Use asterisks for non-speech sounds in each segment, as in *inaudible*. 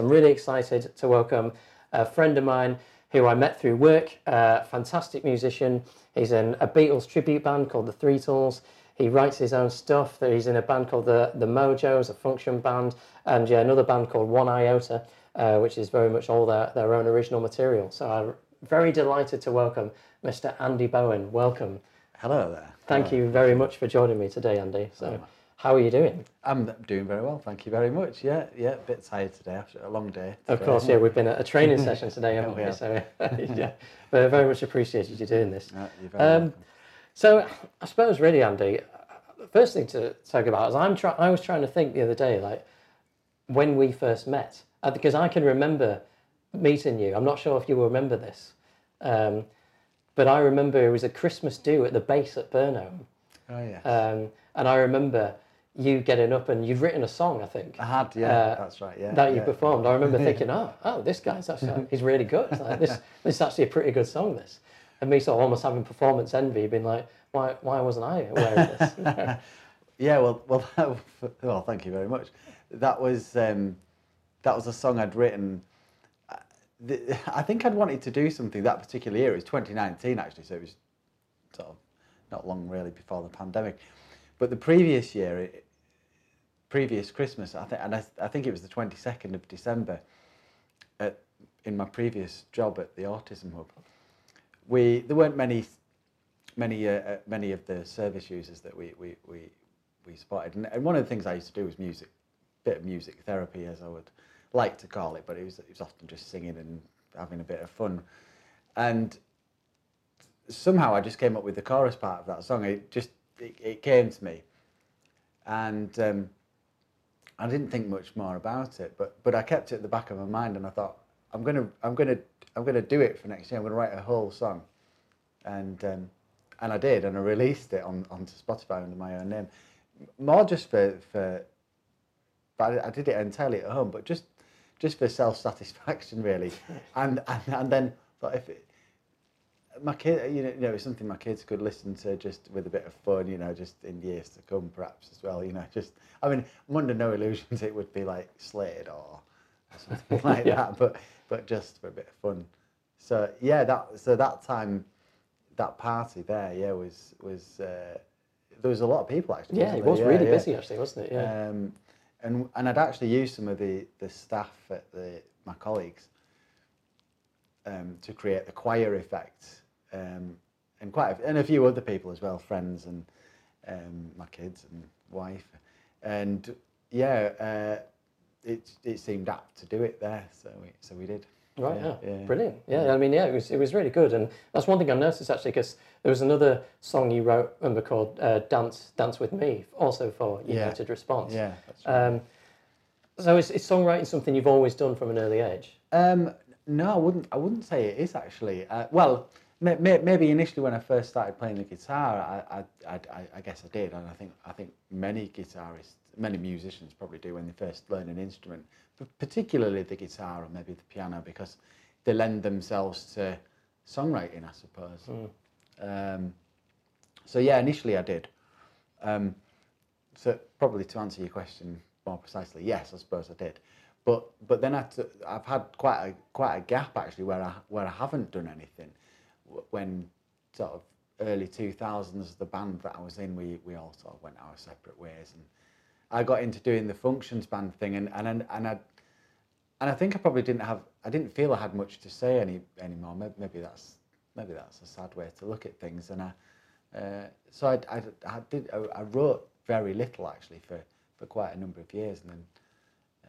I'm really excited to welcome a friend of mine who I met through work, a fantastic musician. He's in a Beatles tribute band called the Threetles. He writes his own stuff. He's in a band called the, the Mojos, a function band, and yeah, another band called One Iota, uh, which is very much all their, their own original material. So I'm very delighted to welcome Mr. Andy Bowen. Welcome. Hello there. Thank Hello. you very much for joining me today, Andy. So, Oh. How are you doing? I'm doing very well, thank you very much. Yeah, yeah, a bit tired today after a long day. Of course, yeah, we've been at a training *laughs* session today, haven't we? So, *laughs* yeah, but I very much appreciated you doing this. Yeah, you're very Um, welcome. So, I suppose really, Andy, the first thing to talk about is I'm try- I was trying to think the other day, like when we first met, uh, because I can remember meeting you. I'm not sure if you will remember this, um, but I remember it was a Christmas do at the base at Burnholm, Oh yeah. um, and I remember you getting up and you'd written a song, I think. I had, yeah, uh, that's right, yeah. that you yeah. performed. I remember thinking, *laughs* oh, oh, this guy's actually he's really good. Like, this *laughs* this is actually a pretty good song. This, and me sort of almost having performance envy, being like, why why wasn't I aware of this? *laughs* Yeah, well, well, that, well, thank you very much. That was um, that was a song I'd written. uh, I think I'd wanted to do something that particular year. It was 2019 actually, so it was sort of not long really before the pandemic. But the previous year, it, previous Christmas, I think, and I, I think it was the 22nd of December. At, in my previous job at the Autism Hub, we there weren't many many uh, uh, many of the service users that we we we, we spotted, and, and one of the things I used to do was music, bit of music therapy, as I would like to call it, but it was it was often just singing and having a bit of fun, and somehow I just came up with the chorus part of that song. It just it, it came to me, and um, I didn't think much more about it, but but I kept it at the back of my mind, and I thought I'm gonna I'm gonna I'm gonna do it for next year. I'm gonna write a whole song, and um, and I did, and I released it on onto Spotify under my own name, more just for for. But I, I did it entirely at home, but just just for self satisfaction really, *laughs* and, and and then thought if it, my kid, you know, you know, it's something my kids could listen to just with a bit of fun, you know, just in years to come, perhaps as well. You know, just I mean, I'm under no illusions it would be like Slade or, or something *laughs* like Yeah. that, but but just for a bit of fun. So yeah, that so that time, that party there, yeah, was was uh, there was a lot of people actually. yeah, it was Yeah, really yeah. busy actually, wasn't it? Yeah. Um, and and I'd actually used some of the, the staff at the my colleagues um, to create the choir effect, um, and quite a, and a few other people as well, friends and um, my kids and wife, and yeah, uh, it it seemed apt to do it there, so we so we did. Right, yeah, yeah, yeah. brilliant. Yeah, I mean, yeah, it was it was really good, and that's one thing I noticed actually because there was another song you wrote, remember called uh, "Dance Dance with Me," also for Yeah. United Response. Yeah, that's right. Um, so is, is songwriting something you've always done from an early age? Um, no, I wouldn't. I wouldn't say it is actually. Uh, well, may, may, maybe initially when I first started playing the guitar, I, I, I, I- guess I did, and I think I think many guitarists, many musicians probably do when they first learn an instrument, but particularly the guitar or maybe the piano because they lend themselves to songwriting, I suppose. Um, so yeah, initially I did. Um, so probably to answer your question more precisely, yes, I suppose I did. But but then I took, I've had quite a quite a gap actually where I where I haven't done anything. When sort of early two thousands, the band that I was in, we we all sort of went our separate ways, and I got into doing the functions band thing, and and and, and I and I think I probably didn't have I didn't feel I had much to say any anymore. Maybe, maybe that's maybe that's a sad way to look at things, and I uh, so I, I, I did I, I wrote very little actually for, for quite a number of years, and then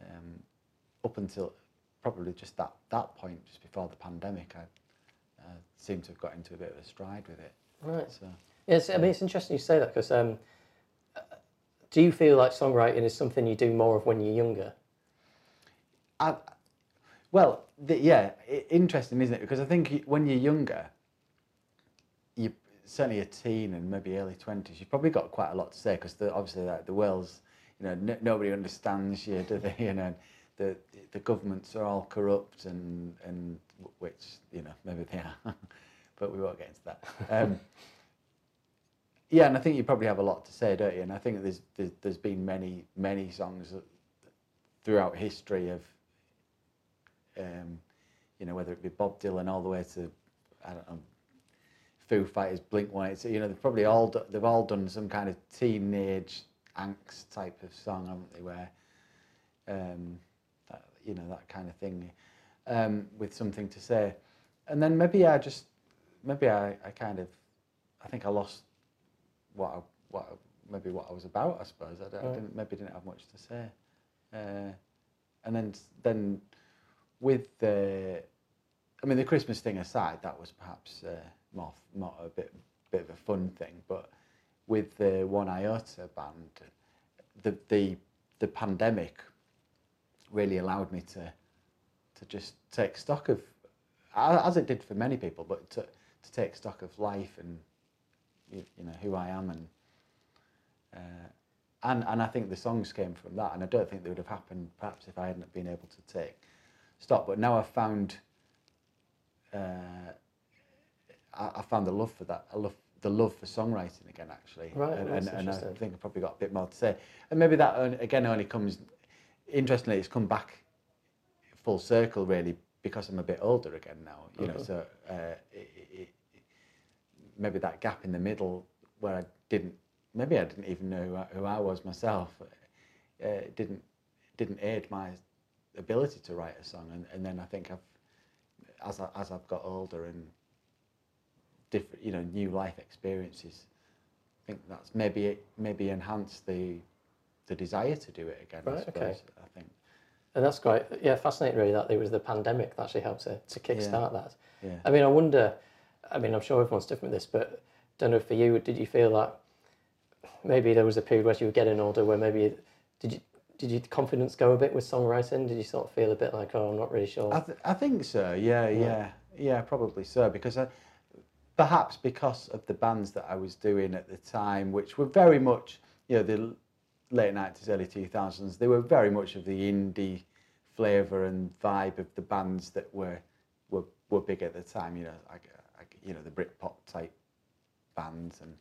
um, up until probably just that that point, just before the pandemic, I uh, seemed to have got into a bit of a stride with it. Right. So Yes, I mean it's interesting you say that because um, do you feel like songwriting is something you do more of when you're younger? I, well, the, yeah, interesting, isn't it? Because I think when you're younger, you certainly a teen and maybe early twenties, you've probably got quite a lot to say because obviously like, the world's, you know, n- nobody understands you, do they? *laughs* You know, the the governments are all corrupt and and which you know maybe they are, *laughs* but we won't get into that. Um, *laughs* yeah, and I think you probably have a lot to say, don't you? And I think there's there's, been many many songs throughout history of um, you know, whether it be Bob Dylan all the way to, I don't know, Foo Fighters, Blink One Eighty. You know, they've probably all they've all done some kind of teenage angst type of song, haven't they? Where, um, you know, that kind of thing, um, with something to say, and then maybe I just, maybe I, I kind of, I think I lost what I, what I, maybe what I was about. I suppose. I, I didn't maybe didn't have much to say, uh, and then then with the, I mean the Christmas thing aside, that was perhaps uh, more more a bit bit of a fun thing, but with the One Iota band, the the the pandemic really allowed me to to just take stock of, as it did for many people, but to to take stock of life and you, you know who I am and uh, and and I think the songs came from that, and I don't think they would have happened perhaps if I hadn't been able to take stock. But now I've found uh, I, I found the love for that. I love the love for songwriting again, actually, Right, and, that's and, and I think I've probably got a bit more to say. And maybe that again only comes. Interestingly, it's come back full circle really because I'm a bit older again now. You know, Mhm. so uh, it, it, maybe that gap in the middle where I didn't, maybe I didn't even know who I, who I was myself. Uh, didn't didn't aid my ability to write a song, and, and then I think I've as I, as I've got older and different, you know, new life experiences. I think that's maybe maybe enhanced the the desire to do it again. Right, I suppose. okay. I think. And that's quite yeah fascinating really that it was the pandemic that actually helped to to kickstart that. Yeah. I mean, I wonder. I mean, I'm sure everyone's different with this, but I don't know for you. Did you feel that maybe there was a period where you were getting older where maybe did you did your confidence go a bit with songwriting? Did you sort of feel a bit like, oh, I'm not really sure? I, th- I think so. Yeah, Yeah. yeah, yeah, probably so. Because I, perhaps because of the bands that I was doing at the time, which were very much, you know, the late nineties, early two thousands, they were very much of the indie flavour and vibe of the bands that were were were big at the time. You know, like, uh, like you know the Britpop type bands and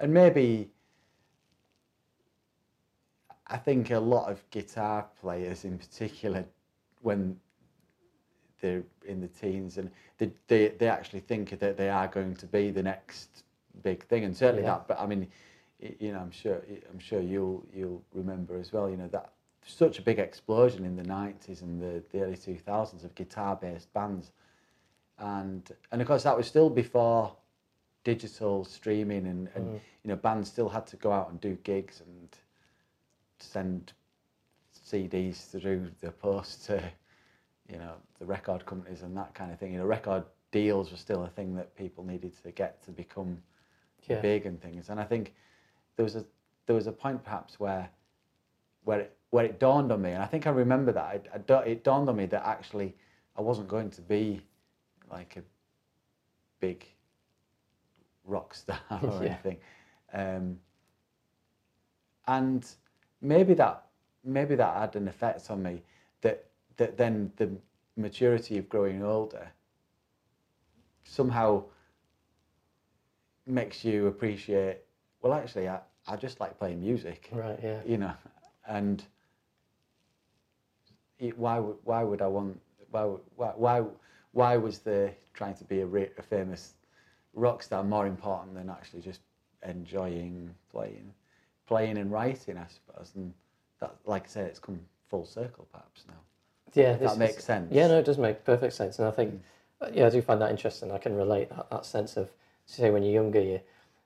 and maybe. I think a lot of guitar players in particular, when they're in the teens and they, they, they actually think that they are going to be the next big thing and certainly Yeah. that but I mean you know I'm sure I'm sure you'll you'll remember as well you know that such a big explosion in the 90s and the, the early 2000s of guitar based bands and and of course that was still before digital streaming and, and Mm. you know bands still had to go out and do gigs and send CDs through the post to you know the record companies and that kind of thing. You know, record deals were still a thing that people needed to get to become yeah. big and things. And I think there was a there was a point perhaps where where it, where it dawned on me, and I think I remember that I, I, it dawned on me that actually I wasn't going to be like a big rock star *laughs* or Yeah. anything. Um, and maybe that maybe that had an effect on me that that then the maturity of growing older somehow makes you appreciate well actually I, I just like playing music Right. Yeah. you know and it, why would why would I want why why why why was the trying to be a, re, a famous rock star more important than actually just enjoying playing playing and writing I suppose and that like I said it's come full circle perhaps now Yeah. that makes is- sense Yeah, no, it does make perfect sense, and I think, uh, yeah, I do find that interesting. I can relate that, that sense of, say, when you're younger, you're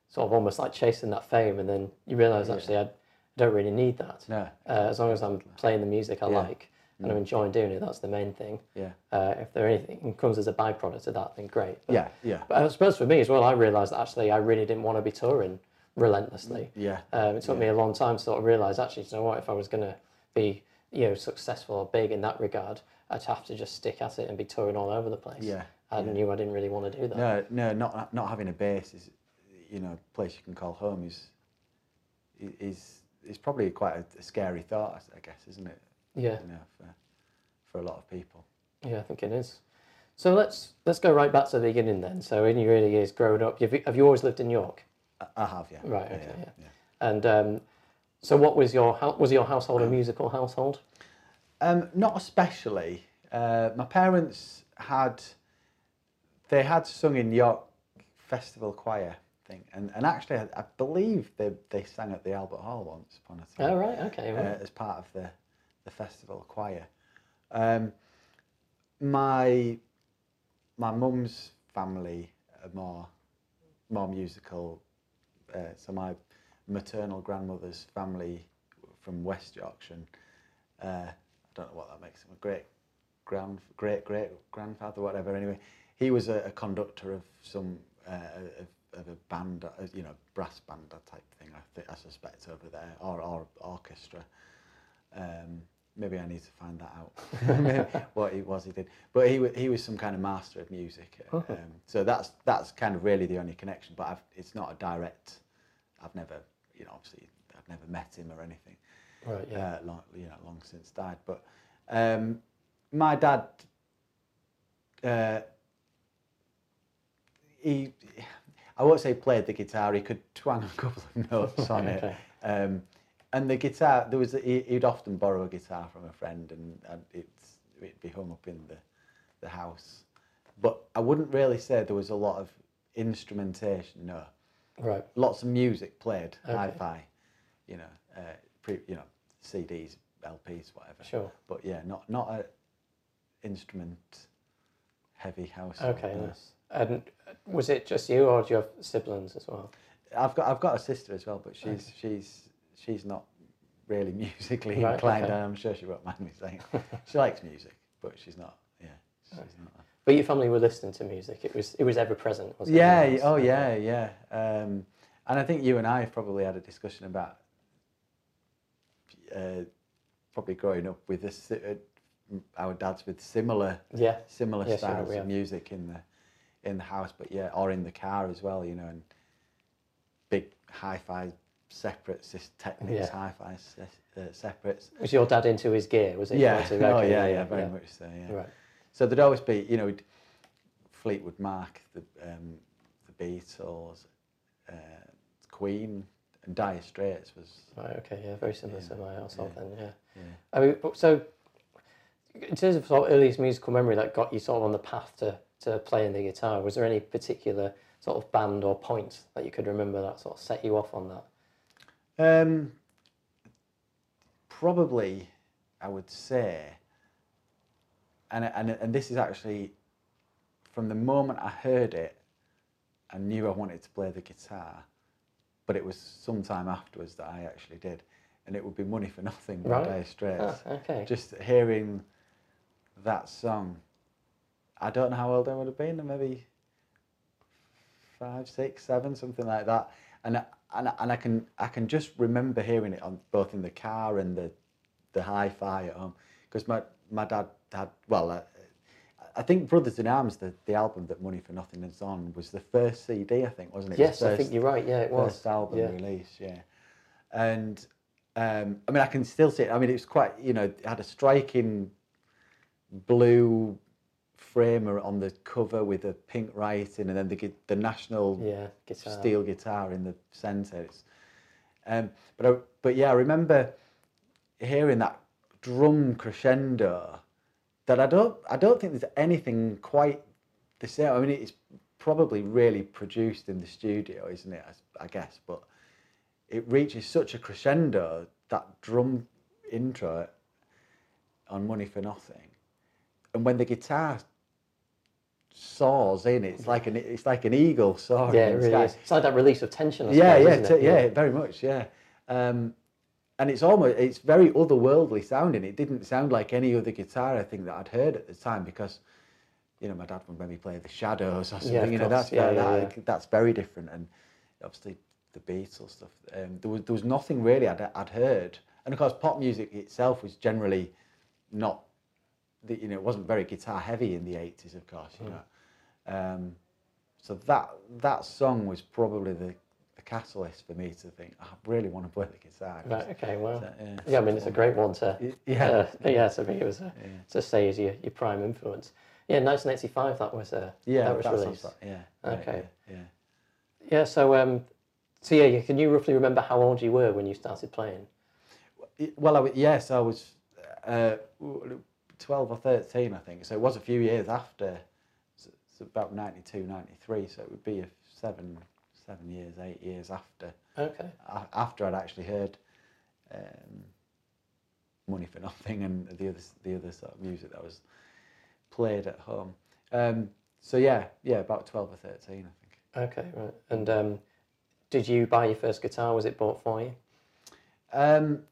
sort of almost like chasing that fame, and then you realise Yeah. actually I don't really need that. no Uh, as long as I'm playing the music I Yeah. like and I'm enjoying doing it, that's the main thing. yeah Uh, if there anything comes as a byproduct of that, then great. But, yeah yeah But I suppose for me as well, I realised that actually I really didn't want to be touring relentlessly. yeah Um, it took me a long time to sort of realise actually, you know what, if I was going to be, you know, successful or big in that regard, I'd have to just stick at it and be touring all over the place. yeah I yeah. knew I didn't really want to do that. No, no, not not having a base is, you know, a place you can call home is, is is probably quite a, a scary thought, I guess, isn't it? Yeah, You know, for for a lot of people. yeah, I think it is. So let's let's go right back to the beginning then. So in your early years growing up, you've, have you always lived in York? I, I have, yeah. Right, okay, yeah. yeah. And um, so what was your was your household a musical household? Um, not especially. Uh, my parents had they had sung in York Festival Choir thing, and, and actually I, I believe they they sang at the Albert Hall once upon a time Oh right, okay. uh, as part of the the festival choir. Um, my my mum's family are more more musical. Uh, so my maternal grandmother's family from West Yorkshire. Uh, I don't know what that makes him. A great grand great great grandfather, whatever. Anyway, he was a, a conductor of some uh, of, of a band, uh, you know, brass band type thing. I think I suspect over there, or or orchestra. Um, maybe I need to find that out. *laughs* what it was he did, but he he was some kind of master of music. uh, Okay. Um, so that's that's kind of really the only connection. But I've, it's not a direct. I've never, you know, obviously I've never met him or anything. Right. Yeah. Uh, long, you know, long since died. But um, my dad, uh, he, I won't say played the guitar. He could twang a couple of notes on it. *laughs* Um, and the guitar, there was he, he'd often borrow a guitar from a friend, and, and it's it'd be hung up in the the house. But I wouldn't really say there was a lot of instrumentation. No, Right. lots of music played, Okay. hi-fi, you know, uh, pre, you know, CDs, LPs, whatever. Sure. But yeah, not not a instrument heavy house. Okay. Nice. And was it just you, or do you have siblings as well? I've got I've got a sister as well, but she's she's she's not really *laughs* musically Right, inclined. okay. I'm sure she won't mind me saying she likes music, but she's not. Yeah, she's not. But your family were listening to music. It was it was ever present, wasn't Yeah. it? Oh yeah. Yeah. Um, and I think you and I have probably had a discussion about uh, probably growing up with this. Uh, our dads with similar Yeah. similar know styles we of music in the in the house, but yeah, or in the car as well, you know, and big hi-fi separates, this Technics Yeah. hi-fi uh, separates. Was your dad into his gear? Was it? Yeah, into- oh okay, yeah, yeah, very much so. Yeah. Right. So there'd always be, you know, Fleetwood Mac, the um, the Beatles, uh, Queen, and Dire Straits was. Right. Okay. Yeah. Very similar Yeah, to my household yeah. then. Yeah. Yeah. I mean, so in terms of sort of earliest musical memory that got you sort of on the path to to playing the guitar, was there any particular sort of band or point that you could remember that sort of set you off on that? Um, probably, I would say, and and and this is actually from the moment I heard it, I knew I wanted to play the guitar, but it was sometime afterwards that I actually did, and it would be Money for Nothing by Right. Dire Straits. Ah, okay. Just hearing that song, I don't know how old I would have been, maybe five, six, seven, something like that. And I- and I- and I can I can just remember hearing it on both in the car and the the hi-fi at home because my my dad had well. Uh, I think Brothers in Arms, the, the album that Money for Nothing is on, was the first CD, I think, wasn't it? yes, The I think you're right. Yeah, it was. first album yeah. release, yeah. And um, I mean, I can still see it. I mean, it was quite, you know, it had a striking blue framer on the cover with a pink writing, and then the the national Yeah, guitar. steel guitar in the centre. It's, um, but I, but yeah, I remember hearing that drum crescendo. That I don't I don't think there's anything quite the same. I mean, it's probably really produced in the studio, isn't it? I, I guess, but it reaches such a crescendo that drum intro on Money for Nothing, and when the guitar soars in, it's like an it's like an eagle soaring Yeah, it really sky. is. It's like that release of tension. Yeah, suppose, yeah, isn't t- it? yeah, very much, yeah. Um, and it's almost it's very otherworldly sounding. It didn't sound like any other guitar I think that I'd heard at the time because, you know, my dad would maybe play the Shadows or something. Yeah, of you know, course. that's Yeah, very, yeah, that, that's very different. And obviously the Beatles stuff. Um, there was there was nothing really I'd I'd heard. And of course, pop music itself was generally not, the, you know, it wasn't very guitar heavy in the eighties, of course. You Mm. know. Um, so that that song was probably the, the catalyst for me to think, "Oh, I really want to play the guitar. Right. Okay. Well. So, yeah. Yeah, I mean, it's a great one to. Yeah. Uh, yeah, to me, it was a, Yeah. to say is your, your prime influence. Yeah, 1985. That was uh, Yeah, that was that released. like- yeah. Okay. Yeah. yeah. So um, so yeah, can you roughly remember how old you were when you started playing? Well, I, yes, I was uh, 12 or 13, I think. So it was a few years after, it's about 92, 93. So it would be a seven, seven years, eight years after, Okay. a- after I'd actually heard um, Money for Nothing and the other, the other sort of music that was played at home. Um, so yeah, yeah, about 12 or 13, I think. Okay, right. And um, did you buy your first guitar? Was it bought for you? Um,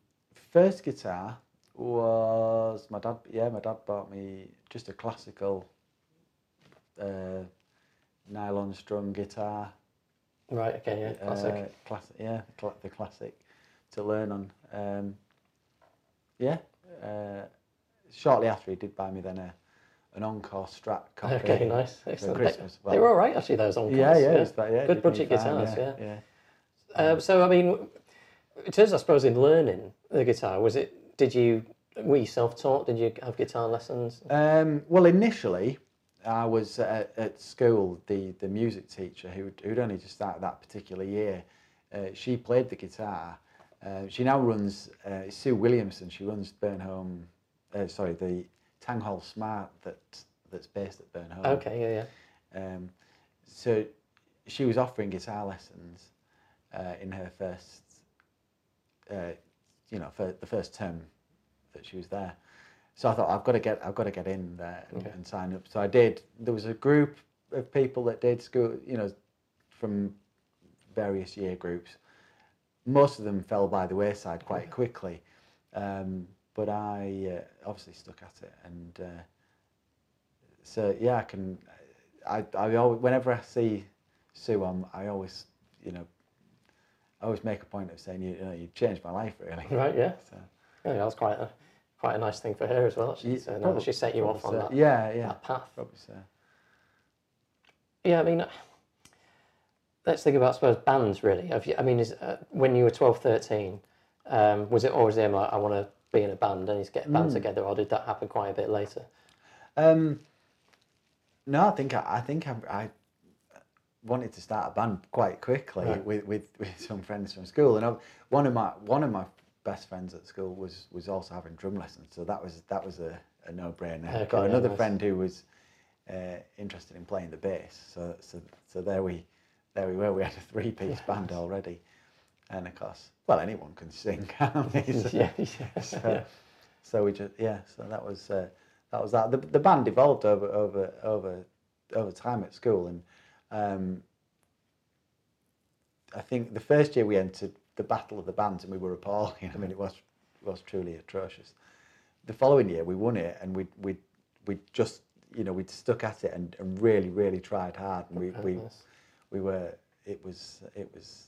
first guitar was my dad. Yeah, my dad bought me just a classical uh, nylon strung guitar. Right. Okay. Yeah. Classic. Uh, classic. Yeah, cl- the classic to learn on. Um, yeah. Uh, shortly after, he did buy me then a an encore Strat copy. okay. Nice. for Excellent. Christmas. They, they were all right actually. Those on. Yeah, yeah, that, yeah. Good budget fine, guitars, yeah. yeah. Um, so I mean, in terms, I suppose, in learning the guitar, was it? Did you? Were you self-taught? Did you have guitar lessons? Um, well, initially, I was at, at school. The the music teacher who who'd only just started that particular year, uh, she played the guitar. Uh, she now runs uh, Sue Williamson. She runs Burnholm. Uh, sorry, the Tang Hall SMART that that's based at Burnholm. Okay. Yeah. Yeah. Um, so she was offering guitar lessons uh, in her first, uh, you know, for the first term that she was there. So I thought I've got to get I've got to get in there and, Okay. and sign up. So I did. There was a group of people that did school, you know, from various year groups. Most of them fell by the wayside quite quickly, um, but I uh, obviously stuck at it and. Uh, so yeah, I can. I, I always, whenever I see Sue, I'm, I always, you know, always make a point of saying, you, you know, you changed my life really. *laughs* Right. Yeah. So, Yeah. That was quite a quite a nice thing for her as well. Actually. Yeah, So no, probably- she set you off on probably that. Yeah, yeah, that path. probably so. Yeah, I mean, let's think about, I suppose, bands really. You, I mean, is, uh, when you were 12, 13, um, was it always them like, I want to be in a band and just get a Mm. band together, or did that happen quite a bit later? Um, no, I think I, I think I, I wanted to start a band quite quickly Right. with, with, with some friends from school, and one of my one of my best friends at school was was also having drum lessons, so that was that was a, a no brainer. Okay, Got yeah, another nice. friend who was uh, interested in playing the bass, so so so there we there we were. We had a three piece *laughs* band already, and of course, well, anyone can sing, *laughs* can't they? *laughs* So- yeah, yeah, so, yeah. so we just yeah. So that was uh, that was that. The, the band evolved over over over over time at school, and um, I think the first year we entered the battle of the bands, and we were appalling. *laughs* I mean, it was was truly atrocious. The following year, we won it, and we we we just you know we'd stuck at it and, and really really tried hard, and we we we were it was it was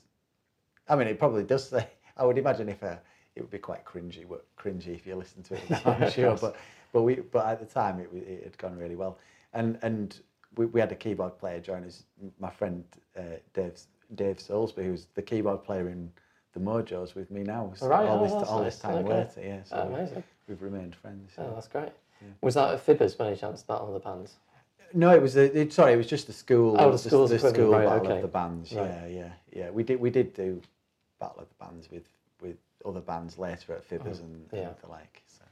I mean it probably does say I would imagine if uh, it would be quite cringy cringy if you listen to it now I'm *laughs* sure but but we but at the time it, it had gone really well and and we, we had a keyboard player join us my friend uh, Dave Dave Soulsby who's the keyboard player in the Mojos with me now so Right, all oh, this all nice. this time Okay. later yeah so Oh, amazing. we've remained friends Oh, that's great. Yeah. Was that at Fibbers by any chance, Battle of the Bands? No, it was a, it, sorry, it was just the school. Oh, the just school's the school right, battle okay. of the bands. Right. Yeah, yeah, yeah. We did we did do battle of the bands with with other bands later at Fibbers and, Mm-hmm. yeah. and the like. So.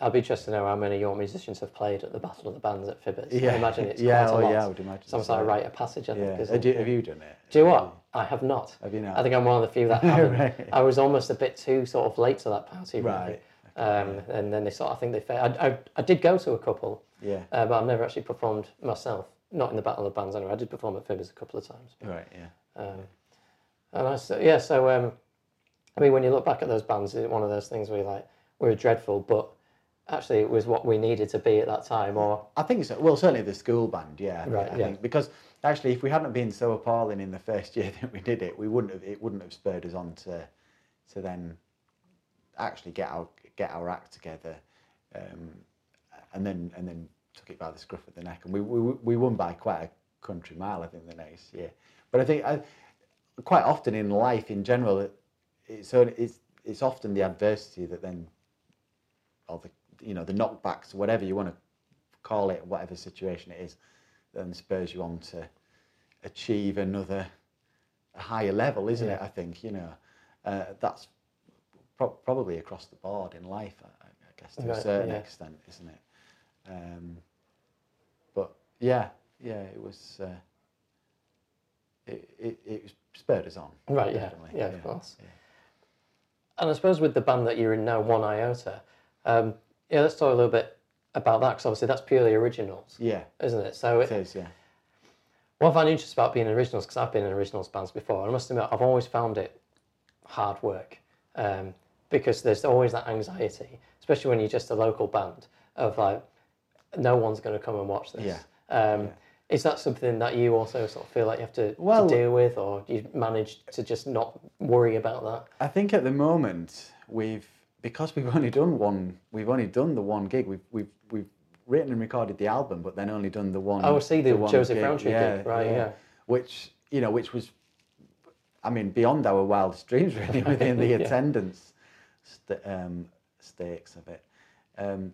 I'd be interested to know how many York musicians have played at the Battle of the Bands at Fibbers. I Yeah, imagine it's *laughs* yeah, quite a oh, lot. yeah, I would imagine It's almost so. like a rite of passage, I think. Yeah. isn't Have you, have you done it? Do you what? I have not. Have you not? I think I'm one of the few that *laughs* haven't. Right. I was almost a bit too sort of late to that party, really. Right. Um, and then they sort, of, I think they. fa- I, I, I did go to a couple, Yeah. uh, but I've never actually performed myself. Not in the Battle of the Bands anyway. I did perform at Fibbers a couple of times. Right. Yeah. Um, and I, so, yeah, so um, I mean, when you look back at those bands, it's one of those things where you're like, we were dreadful, but actually it was what we needed to be at that time. Or I think so. Well, certainly the school band, yeah. Right, I yeah. think because actually, if we hadn't been so appalling in the first *laughs* year that we did it, we wouldn't have. It wouldn't have spurred us on to, to then, actually get our get our act together, um, and then and then took it by the scruff of the neck, and we we we won by quite a country mile, I think, the next year. But I think I, quite often in life, in general, it, it's it's it's often the adversity that then, or the you know the knockbacks, whatever you want to call it, whatever situation it is, then spurs you on to achieve another higher level, isn't it? I think you know uh, that's pro- probably across the board in life. I, I guess to Right, a certain yeah. extent, isn't it? Um, but yeah, yeah, it was. Uh, it, it, it spurred us on. Right, yeah, definitely, yeah, of course. yeah. And I suppose with the band that you're in now, One Iota, um, yeah, let's talk a little bit about that because obviously that's purely originals, Yeah, isn't it? So it it, is. Yeah, what I find interesting about being in originals, because I've been in originals bands before, I must admit I've always found it hard work um, because there's always that anxiety, especially when you're just a local band, of like, no one's going to come and watch this. Yeah. Um, Yeah. Is that something that you also sort of feel like you have to, Well- to deal with, or you manage to just not worry about that? I think at the moment we've because we've only done one. We've only done the one gig. We've we've we've written and recorded the album, but then only done the one. Oh, see, the one Joseph Rowntree gig, right, yeah. Which you know, which was, I mean, beyond our wildest dreams, *laughs* really, within the *laughs* Yeah. attendance st- um, stakes of it. Um,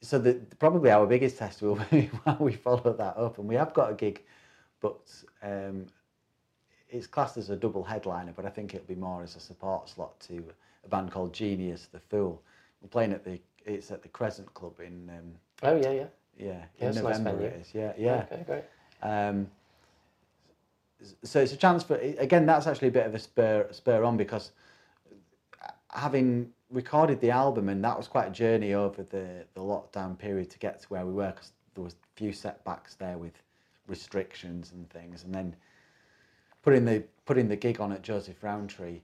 so the, probably our biggest test will be *laughs* how we follow that up, and we have got a gig, but um, it's classed as a double headliner, but I think it'll be more as a support slot to a band called Genius the Fool. We're playing at the it's at the Crescent Club in um, Oh, yeah, yeah. yeah Yeah, in a nice November it is yeah yeah. Okay, great. Um, so it's a chance for again. That's actually a bit of a spur spur on because having recorded the album and that was quite a journey over the the lockdown period to get to where we were because there was a few setbacks there with restrictions and things, and then putting the putting the gig on at Joseph Rowntree,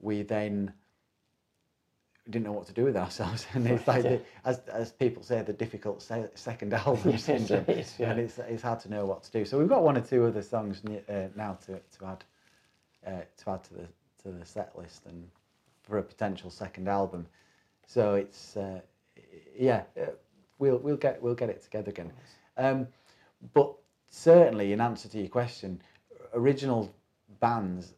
we then didn't know what to do with ourselves, *laughs* and it's like Yeah. the, as as people say, the difficult se- second *laughs* album Yes, syndrome, it is, yeah. and it's it's hard to know what to do. So we've got one or two other songs uh, now to to add uh, to add to the to the set list and for a potential second album. So it's uh, yeah, uh, we'll we'll get we'll get it together again. Um, but certainly, in answer to your question, original bands,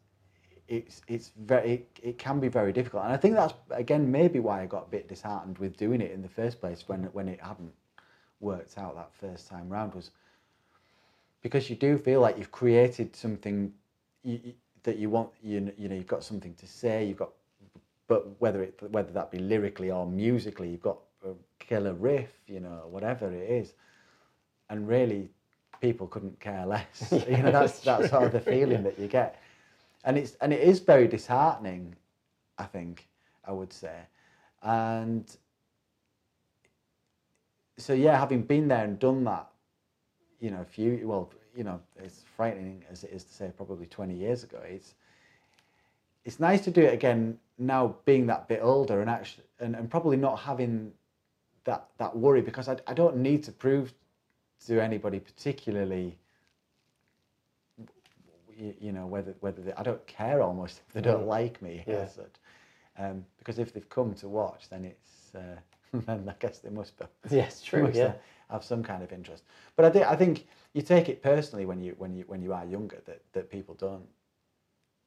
it's it's very it, it can be very difficult, and I think that's again maybe why I got a bit disheartened with doing it in the first place when when it hadn't worked out that first time round was because you do feel like you've created something you, you- that you want you you know you've got something to say you've got but whether it whether that be lyrically or musically you've got a killer riff you know whatever it is. And really people couldn't care less. *laughs* You know *laughs* that's that's sort of the feeling Yeah. that you get and it's and it is very disheartening i think i would say. And so yeah having been there and done that you know a few well you know it's frightening as it is to say probably 20 years ago it's it's nice to do it again now being that bit older and actually and, and probably not having that that worry because I, I don't need to prove to anybody particularly you, you know whether whether they, I don't care almost if they don't Mm. like me Yeah. as such um, because if they've come to watch then it's uh, *laughs* then I guess they must be Yes, true. Yeah. have some kind of interest. But I think I think you take it personally when you when you when you are younger that, that people don't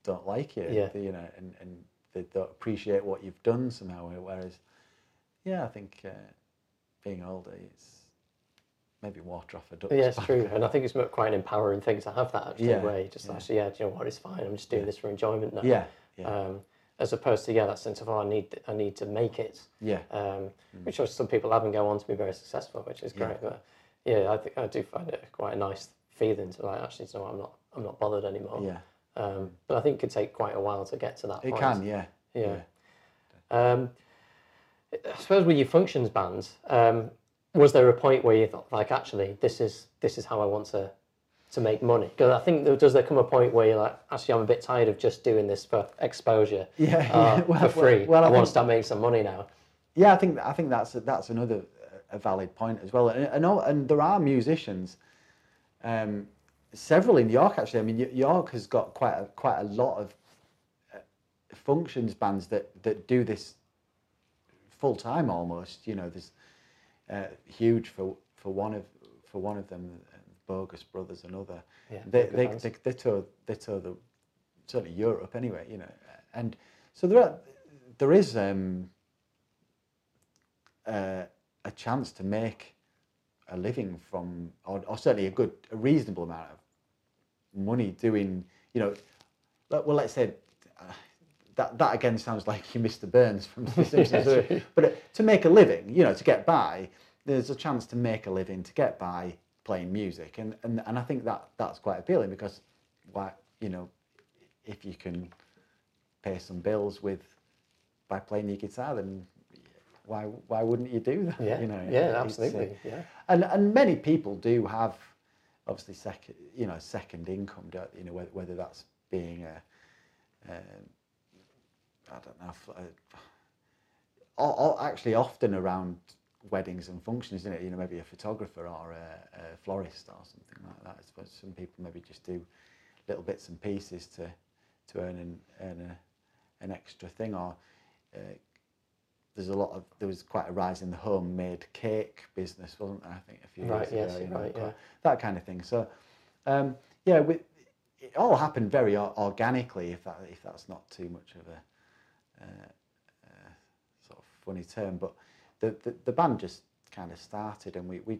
don't like you, Yeah. you know, and, and they don't appreciate what you've done somehow. Whereas, yeah, I think uh, being older, it's maybe water off a duck's Yeah, it's back. true, and I *laughs* think it's quite an empowering thing to have that actually. Yeah, Where you just yeah. actually, yeah, do you know what? It's fine. I'm just doing Yeah. this for enjoyment now. Yeah, yeah, Um, as opposed to yeah, that sense of oh, I need, I need to make it, yeah, um, which obviously some people have and go on to be very successful, which is great. But yeah, I think I do find it quite a nice feeling to like actually, you know, I'm not, I'm not bothered anymore. yeah. Um, but I think it could take quite a while to get to that It point. can, yeah, Yeah. Um, I suppose with your functions bands, um, was there a point where you thought, like, actually, this is this is how I want to to make money? Because I think there, does there come a point where you're like, actually, I'm a bit tired of just doing this for exposure, Yeah, *laughs* uh, yeah. Well, for free. well, well, I I, want to start making some money now. Yeah, I think I think that's that's another uh, a valid point as well. And and, all- and there are musicians, um, several in York actually. I mean, York has got quite a, quite a lot of uh, functions bands that that do this full time almost. You know, there's uh, huge for for one of for one of them, Bogus Brothers, another. Yeah, they, they, they they tour they tour the certainly Europe anyway. You know, and so there are there is. Um, uh, a chance to make a living from, or, or certainly a good, a reasonable amount of money doing, you know, well, let's say uh, that that again sounds like you Mr. Burns from The *laughs* Simpsons, Yeah, but uh, to make a living, you know, to get by, there's a chance to make a living to get by playing music, and and, and I think that that's quite appealing because why you know if you can pay some bills with by playing your guitar, then why why wouldn't you do that? Yeah, you know, yeah, uh, absolutely, yeah. And and many people do have obviously second you know second income, you know whether, whether that's being a, a I don't know. uh, actually, often around weddings and functions, isn't it? You know, maybe a photographer or a, a florist or something like that. I suppose some people maybe just do little bits and pieces to to earn an earn a, an extra thing. Or uh, there's a lot of there was quite a rise in the homemade cake business, wasn't there? I think a few Right, years yes, ago. you know, right, yeah. That kind of thing. So, um, yeah, we, it all happened very or- organically, if that if that's not too much of a sort of funny term, but the, the, the band just kind of started, and we, we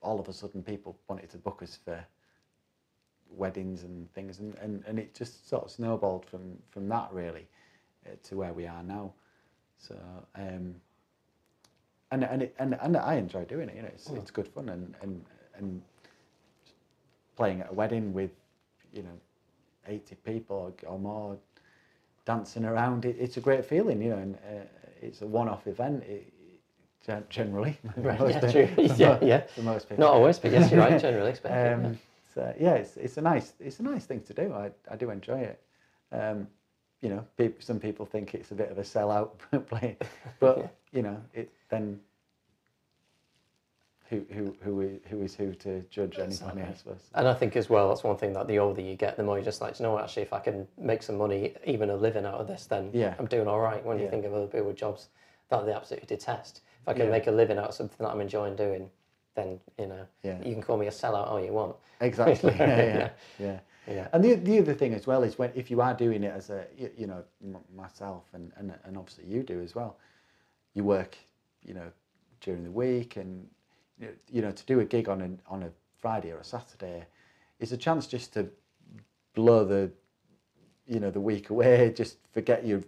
all of a sudden people wanted to book us for weddings and things, and, and, and it just sort of snowballed from from that really uh, to where we are now. So um, and and it, and and I enjoy doing it. You know, it's it's good fun and and and playing at a wedding with you know eighty people or more dancing around. It, it's a great feeling, you know, and uh, it's a one-off event. It, gen- generally, Right, *laughs* yeah, pe- true. for *laughs* Yeah, yeah. For most people. Not always, but yes, you're right. Generally. *laughs* Um, so yeah, it's it's a nice it's a nice thing to do. I I do enjoy it. Um, you know, some people think it's a bit of a sellout play, but you know, it then. Who who who is, who is who to judge anybody? I suppose. And I think as well, that's one thing that the older you get, the more you're just like, "Do you know what, actually, if I can make some money, even a living out of this, then Yeah. I'm doing all right. When you think of other people with jobs that they absolutely detest, if I can Yeah. make a living out of something that I'm enjoying doing, then, you know, Yeah. you can call me a sellout all you want. Exactly. *laughs* Yeah, yeah, Yeah. yeah. Yeah. And the the other thing as well is when if you are doing it as a you, you know m- myself and, and and obviously you do as well, you work you know during the week and you know, to do a gig on a on a Friday or a Saturday is a chance just to blow the you know the week away, just forget you,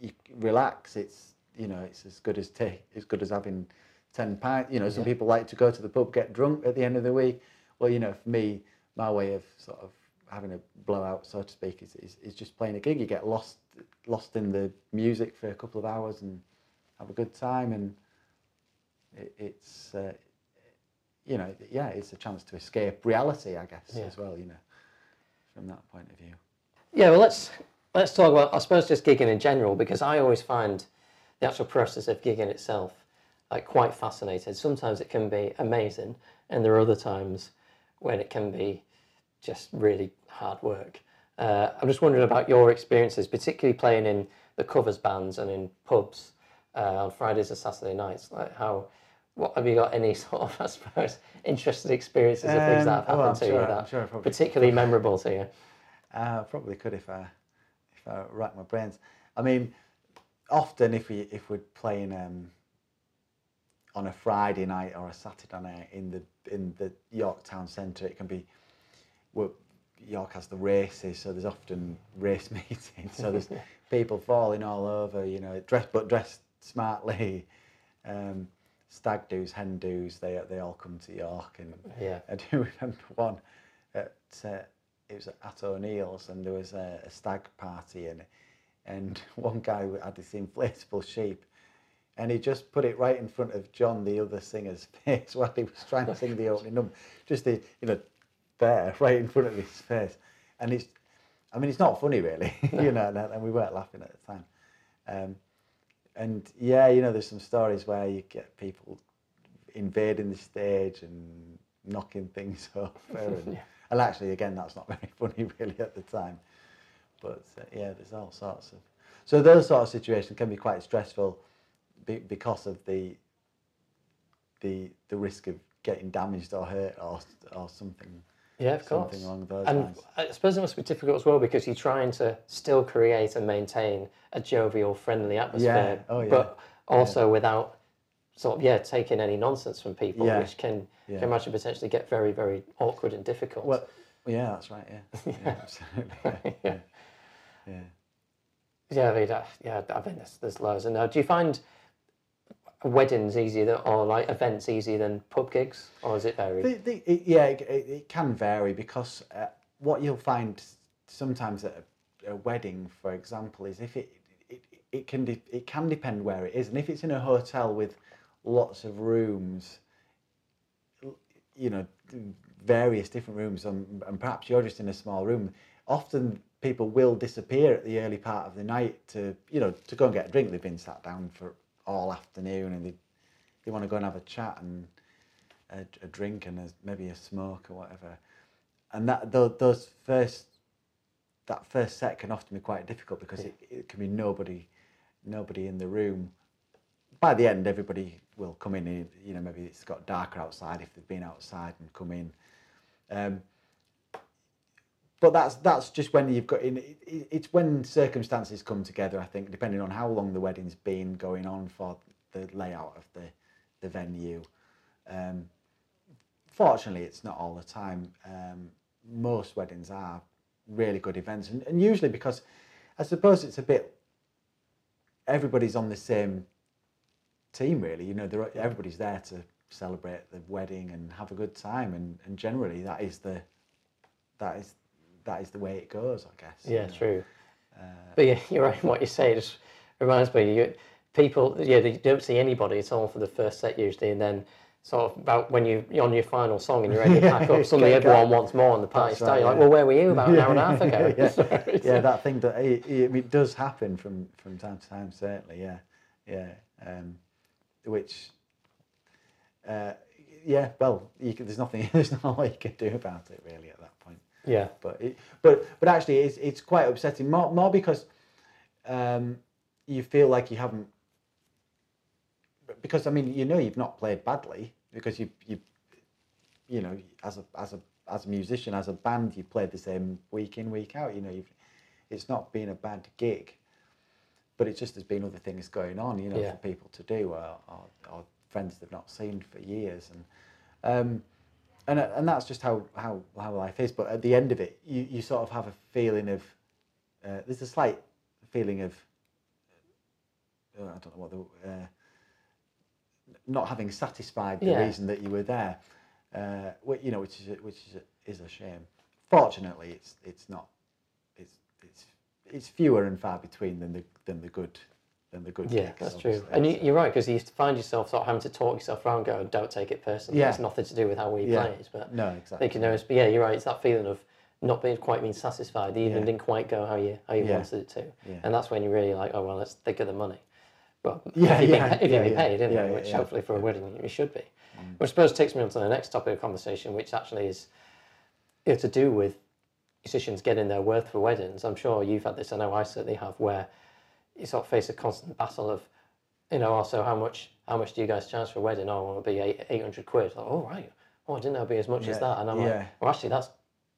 you relax. It's you know it's as good as take as good as having ten pints. You know some Yeah. people like to go to the pub get drunk at the end of the week. Well, you know for me, my way of sort of having a blowout, so to speak, is, is, is just playing a gig. You get lost lost in the music for a couple of hours and have a good time, and it, it's uh, you know yeah, it's a chance to escape reality, I guess, Yeah. as well. You know, from that point of view. Yeah, well, let's let's talk about I suppose just gigging in general because I always find the actual process of gigging itself like quite fascinating. Sometimes it can be amazing, and there are other times when it can be just really hard work. Uh, I'm just wondering about your experiences, particularly playing in the covers bands and in pubs uh, on Fridays and Saturday nights. Like how, what have you got any *laughs* sort of, I suppose, interesting experiences of things that have Um, happened oh, I'm to sure- you that sure particularly memorable to you? Uh, probably could if I if I rack my brains. I mean, often if we if we're playing um, on a Friday night or a Saturday night in the in the York Town Centre, it can be. Well, York has the races, so there's often race *laughs* meetings. So there's *laughs* people falling all over, you know, dressed but dressed smartly. Um, stag do's, hen do's, they they all come to York, and Yeah. I do *laughs* remember one at uh, it was at O'Neill's, and there was a, a stag party, and and *laughs* one guy had this inflatable sheep, and he just put it right in front of John, the other singer's *laughs* face, while he was trying to sing the opening number, just the you know, there right in front of his face, and it's, I mean, it's not funny really, you know, and, and we weren't laughing at the time, um, and yeah, you know, there's some stories where you get people invading the stage and knocking things *laughs* over, *laughs* and, and actually, again, that's not *laughs* very funny really at the time. But uh, yeah, there's all sorts of. So those sort of situations can be quite stressful be, because of the the the risk of getting damaged or hurt or or something. Yeah, of course. Something along those and lines. I suppose it must be difficult as well because you're trying to still create and maintain a jovial, friendly atmosphere, Oh, yeah. but also without sort of yeah taking any nonsense from people, Yeah. which can Yeah. can imagine potentially get very very awkward and difficult. Well, yeah, that's right. Yeah, *laughs* yeah, absolutely. Yeah, yeah. *laughs* yeah. Yeah, I mean, uh, yeah, I mean, there's, there's loads. And now, do you find weddings easier than, or like events easier than pub gigs, or is it vary? The, the, it, yeah, it, it, it can vary because uh, what you'll find sometimes at a, a wedding, for example, is if it it, it can de- it can depend where it is, and if it's in a hotel with lots of rooms, you know, various different rooms, and, and perhaps you're just in a small room. Often people will disappear at the early part of the night to you know to go and get a drink. They've been sat down for all afternoon, and they they want to go and have a chat and a, a drink and a, maybe a smoke or whatever. And that those, first that first set can often be quite difficult because it, it can be nobody nobody in the room. By the end, everybody will come in. You know, maybe it's got darker outside if they've been outside and come in. Um, but that's that's just when you've got in. It, it- it's when circumstances come together. I think, depending on how long the wedding's been going on for the layout of the the venue. Um, fortunately, it's not all the time. Um, most weddings are really good events, and, and usually because I suppose it's a bit. Everybody's on the same team, really. You know, everybody's there to celebrate the wedding and have a good time, and, and generally that is the that is that is the way it goes, I guess. you Yeah, know. true. Uh, But yeah, *laughs* you're right. What you say just reminds me. You, people, yeah, they don't see anybody at all for the first set usually, and then sort of about when you, you're on your final song and you're ready to *laughs* pack up, suddenly everyone wants more, and the party's That's right, starting. You're like, well, where were you about an hour and a half *laughs* ago? yeah, yeah. yeah, that thing that it, it, it does happen from from time to time. Certainly, yeah, yeah. Um, which, uh, yeah. Well, you can, there's nothing. There's not a lot you can do about it really at that point. Yeah, But it, but but actually, it's it's quite upsetting. More more because um, you feel like you haven't. Because I mean, you know, you've not played badly because you you you know, as a as a as a musician, as a band, you played the same week in week out. You know, you've, it's not been a bad gig, but it just there's been other things going on. You know, Yeah. for people to do or, or, or friends they've not seen for years, and um, and and that's just how how how life is. But at the end of it, you you sort of have a feeling of uh, there's a slight feeling of uh, I don't know what the uh, not having satisfied the Yeah. reason that you were there, uh, you know, which is a, which is a, is a shame. Fortunately, it's it's not it's it's it's fewer and far between than the than the good than the good. yeah, that's true. And you, you're right because you used to find yourself sort of having to talk yourself around, going, "Don't take it personally. Yeah. It's nothing to do with how we yeah, play." But no, exactly. thinking knows, but yeah, you're right. It's that feeling of not being quite being satisfied. The evening Yeah. didn't quite go how you how you Yeah. wanted it to, Yeah. and that's when you're really like, oh well, let's think of the money. Well, *laughs* Yeah, if you've yeah, been, if yeah, paid, Yeah, yeah, Which hopefully for a wedding you should be. Mm. Which I suppose takes me on to the next topic of conversation, which actually is you know, to do with musicians getting their worth for weddings. I'm sure you've had this. I know I certainly have, where you sort of face a constant battle of, you know, also how much how much do you guys charge for a wedding? Oh, well, it'll be eight eight hundred quid. Like, oh right, oh I didn't know it'd be as much as that. And I'm yeah. like, well, actually, that's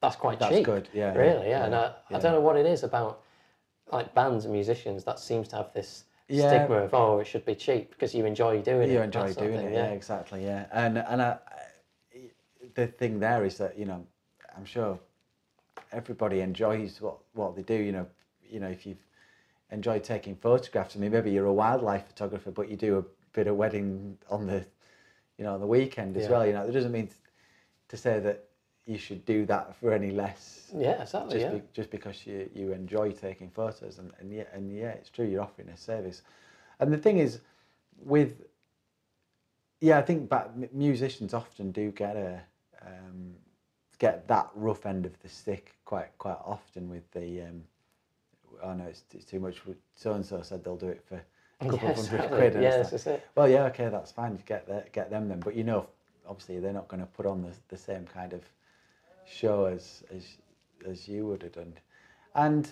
that's quite That's cheap. good, yeah, yeah, really, yeah. And yeah, I, I yeah. don't know what it is about like bands and musicians that seems to have this Yeah. stigma of oh, it should be cheap because you enjoy doing it. you enjoy doing it, yeah. exactly, yeah. And and I, I- the thing there is that you know, I'm sure everybody enjoys what what they do. You know, you know if you've enjoyed taking photographs. I mean, maybe you're a wildlife photographer, but you do a bit of wedding on the, you know, on the weekend as Yeah. well. You know, that doesn't mean to say that you should do that for any less Yeah, exactly. just, yeah. be, just because you, you enjoy taking photos and, and yeah and yeah it's true you're offering a service and the thing is with yeah I think but musicians often do get a um, get that rough end of the stick quite quite often with the um, oh no it's, it's too much so and so said they'll do it for a couple of hundred quid and it's like, is it. well yeah okay that's fine you get that get them then but you know obviously they're not going to put on the, the same kind of show as as as you would have done and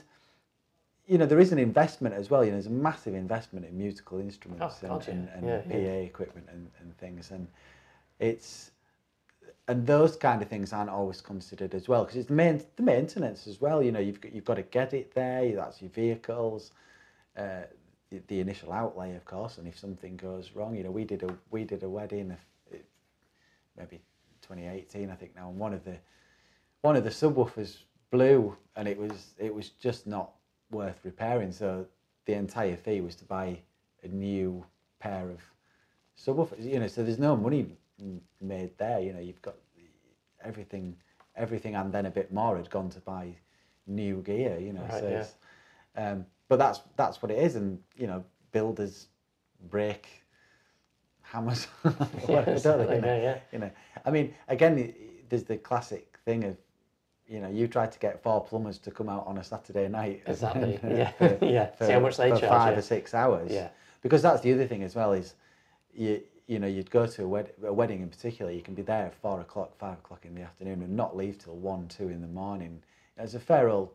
you know there is an investment as well you know there's a massive investment in musical instruments Oh, God, and, yeah. and, and Yeah, PA yeah. equipment and, and things and it's and those kind of things aren't always considered as well because it's the main the maintenance as well you know you've got, you've got to get it there that's your vehicles uh, the, the initial outlay of course and if something goes wrong you know we did a we did a wedding maybe 2018 I think now and one of the one of the subwoofers blew and it was it was just not worth repairing so the entire fee was to buy a new pair of subwoofers. You know, so there's no money made there. You know, you've got everything, everything, and then a bit more had gone to buy new gear. You know, Right, so yeah. um, but that's that's what it is, and you know, builders break hammers. *laughs* *laughs* Yeah, exactly, you know, yeah, yeah. you know, I mean, again, there's the classic thing of, you know, you try to get four plumbers to come out on a Saturday night. Exactly, *laughs* yeah, for- yeah. See how much they for charge five you. or six hours. Yeah. Because that's the other thing as well is, you you know, you'd go to a, wed- a wedding in particular, you can be there at four o'clock, five o'clock in the afternoon, and not leave till one, two in the morning. It's a fair old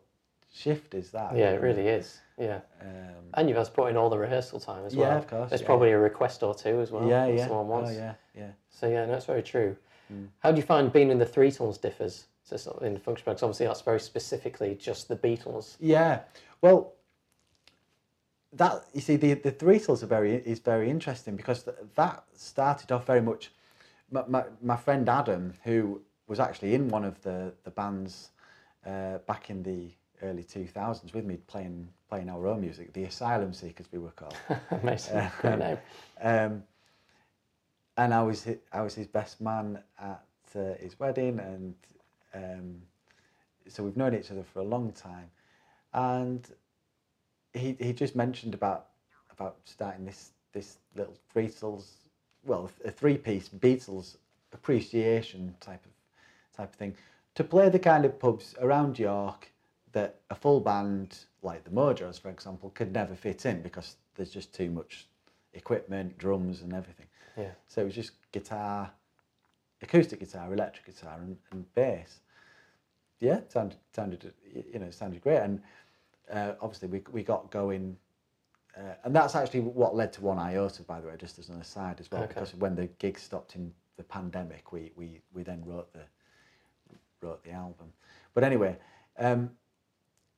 shift, is that? Yeah, it really is. Yeah. Um, And you've had to put in all the rehearsal time as well. Yeah, of course, There's yeah. probably a request or two as well. yeah, yeah. Someone wants. Oh, yeah, yeah. So yeah, no, that's very true. Mm. How do you find being in the Threetles differs? So in the function because obviously that's very specifically just the Beatles. Yeah. Well, that you see the the Threetles are very is very interesting because th- that started off very much. My, my, my friend Adam, who was actually in one of the the bands uh, back in the early two thousands with me, playing playing our own music, the Asylum Seekers we were called. *laughs* Amazing. Great name. Um, and I was I was his best man at uh, his wedding, and um, so we've known each other for a long time. And he he just mentioned about about starting this this little Beatles, well, a three piece Beatles appreciation type of type of thing, to play the kind of pubs around York that a full band like the Mojos, for example, could never fit in because there's just too much equipment, drums, and everything. Yeah. So it was just guitar, acoustic guitar, electric guitar, and, and bass. Yeah, sounded sounded you know sounded great, and uh, obviously we we got going, uh, and that's actually what led to One Iota, by the way, just as an aside as well, Okay. because when the gigs stopped in the pandemic, we we we then wrote the wrote the album. But anyway, um,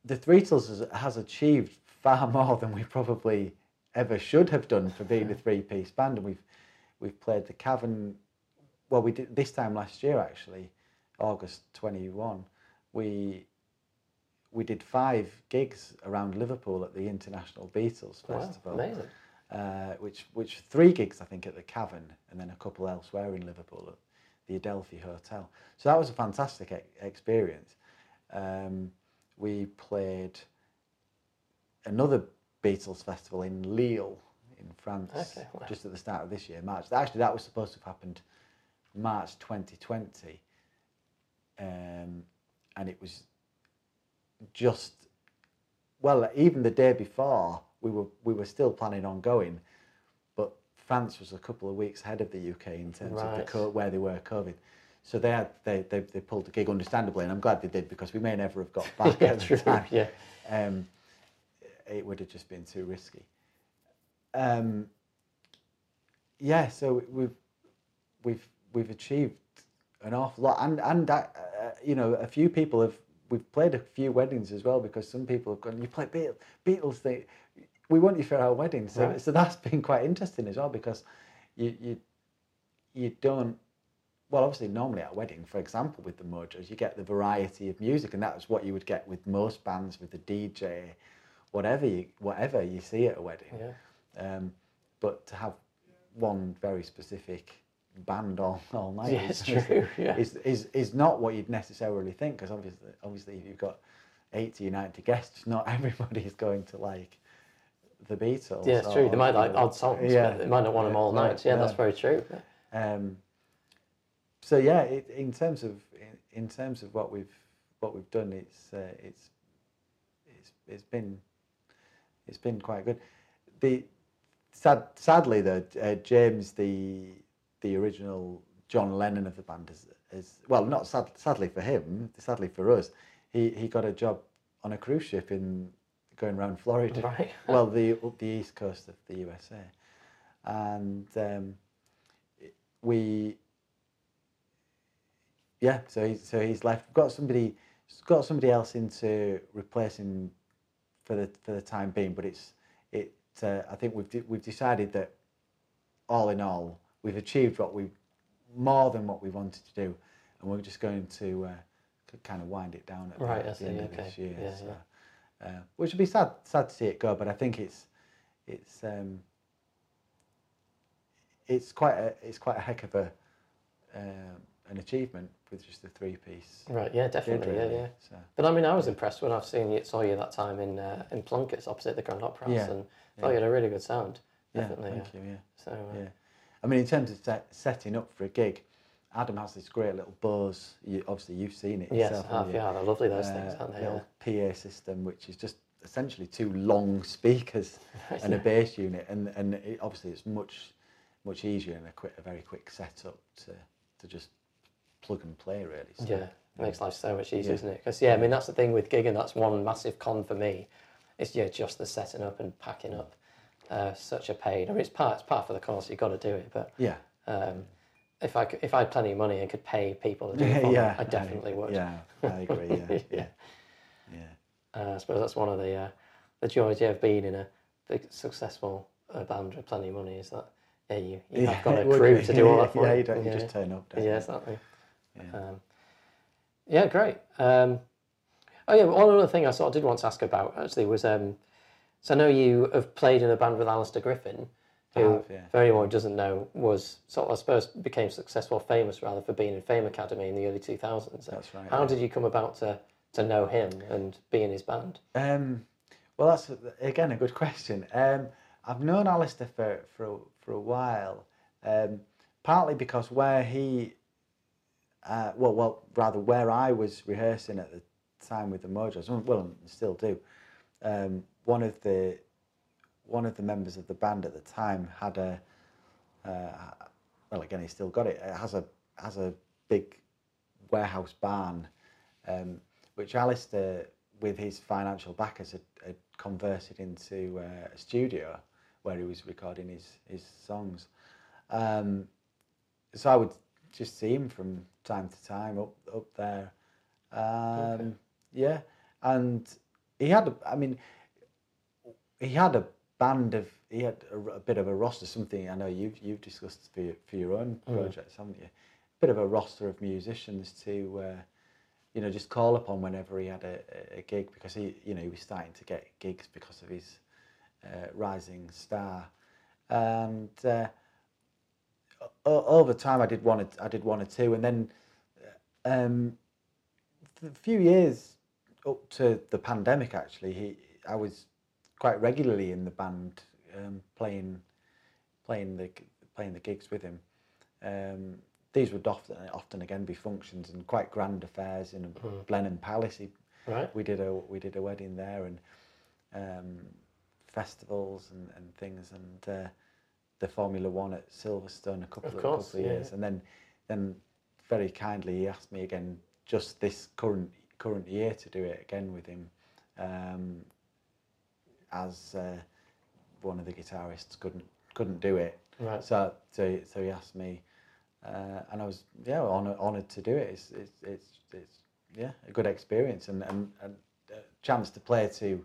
the Threetles has, has achieved far *laughs* more than we probably ever should have done for being a three-piece band, and we've we've played the Cavern. Well, we did this time last year actually, August twenty one. We we did five gigs around Liverpool at the International Beatles Wow, Festival, amazing. uh, which which three gigs I think at the Cavern, and then a couple elsewhere in Liverpool at the Adelphi Hotel. So that was a fantastic e- experience. Um, we played another Beatles festival in Lille in France Okay, wow. just at the start of this year, March. Actually, that was supposed to have happened March 2020, um, and it was just well, even the day before we were we were still planning on going, but France was a couple of weeks ahead of the UK in terms of the co- where they were COVID. So they had they, they they pulled the gig understandably, and I'm glad they did because we may never have got *laughs* back yeah, at the true. time Yeah. um, it would have just been too risky. Um, yeah, so we've we've we've achieved an awful lot, and and uh, you know a few people have we've played a few weddings as well because some people have gone. You play Beatles, Beatles they, we want you for our wedding, so Right. so that's been quite interesting as well because you you you don't well, obviously, normally at a wedding, for example, with the Mojos, you get the variety of music, and that's what you would get with most bands, with the DJ, whatever you whatever you see at a wedding. Yeah. Um, but to have one very specific band all, all night Yeah, is, it's true, yeah. is, is, is not what you'd necessarily think, because obviously, obviously, if you've got 80, 90 guests, *laughs* not everybody is going to like the Beatles. Yeah, it's or- true. They might like odd songs, Yeah. but they might not want them all Yeah, night. Yeah, that's very true. Um, so yeah, it, in terms of in, in terms of what we've what we've done, it's uh, it's it's it's been it's been quite good. The sad, sadly though, uh, James, the the original John Lennon of the band, is, is well, not sad, sadly for him, sadly for us, he he got a job on a cruise ship in going around Florida Right. *laughs* well, the up the east coast of the USA, and um, we, yeah. So he's so he's left. We've got somebody, got somebody else in to replace him for the for the time being. But it's it. Uh, I think we've de- we've decided that all in all, we've achieved what we more than what we wanted to do, and we're just going to uh, kind of wind it down at the, Right, at the see, end of okay. this year. Yeah, so, yeah. Uh, which would be sad sad to see it go, but I think it's it's um, it's quite a it's quite a heck of a um, an achievement with just the three piece. Right, yeah, definitely, yeah, yeah. So But I mean, I was impressed when I've seen you, saw you that time in uh, in Plunkett's opposite the Grand Opera House, Yeah, and thought you had a really good sound. yeah, Definitely, thank yeah. you. Yeah, So uh, yeah. I mean, in terms of set, setting up for a gig, Adam has this great little Bose. You, obviously, you've seen it yes, yourself. you? yeah, they're lovely those Uh, things, aren't they? little PA system, which is just essentially two long speakers *laughs* and a bass unit, and and it, obviously it's much much easier and a quick, a very quick setup to to just plug and play really. So, Yeah, it makes life so much easier, Yeah. isn't it? Because yeah, I mean that's the thing with gigging. That's one massive con for me. It's yeah, just the setting up and packing up. Uh, such a pain. I mean, it's part it's part for the course. You've got to do it. But yeah, um, if I could, if I had plenty of money and could pay people to do it yeah, I definitely would. Yeah, I agree. Yeah, *laughs* yeah, Yeah. yeah. Uh, I suppose that's one of the uh, the joys yeah, of being in a big successful uh, band with plenty of money is that yeah, you, you have got *laughs* a crew to do all that *laughs* for yeah, you. don't, you yeah. just turn up. don't yeah, exactly. Yeah. Um, yeah, great. Um, oh yeah, one other thing I sort of did want to ask about actually was um, so I know you have played in a band with Alistair Griffin, who, have, yeah. for anyone who doesn't know, was sort of I suppose became successful, famous rather for being in Fame Academy in the early two thousands. That's right, How yeah. did you come about to to know him and be in his band? Um, well, that's again a good question. Um, I've known Alistair for for a, for a while, um, partly because where he, uh, well, well, rather where I was rehearsing at the time with the Mojos, well, and still do. Um, one of the one of the members of the band at the time had a, uh, well, again, he still got it. It has a has a big warehouse barn, um, which Alistair, with his financial backers, had, had converted into uh, a studio where he was recording his his songs. Um, so I would just see him from time to time up up there. Um, Okay. Yeah, and he had, a, I mean, he had a band of, he had a, a bit of a roster. Something I know you've you've discussed for your, for your own Mm. projects, haven't you? Bit of a roster of musicians to, uh, you know, just call upon whenever he had a, a- a gig because he, you know, he was starting to get gigs because of his uh, rising star, and. Uh, over time I did one or, I did one or two and then um, a few years up to the pandemic actually he I was quite regularly in the band um, playing playing the playing the gigs with him. Um, these would often often again be functions and quite grand affairs in Blenheim Palace. He, Right. we did a we did a wedding there and um, festivals and, and things and uh, the Formula One at Silverstone a couple Of of, course, couple of years. Yeah. and then then very kindly he asked me again just this current current year to do it again with him. Um, as uh, one of the guitarists couldn't couldn't do it Right. so so, so he asked me uh, and I was yeah honoured, honoured to do it it's, it's it's it's yeah a good experience and and, and a chance to play to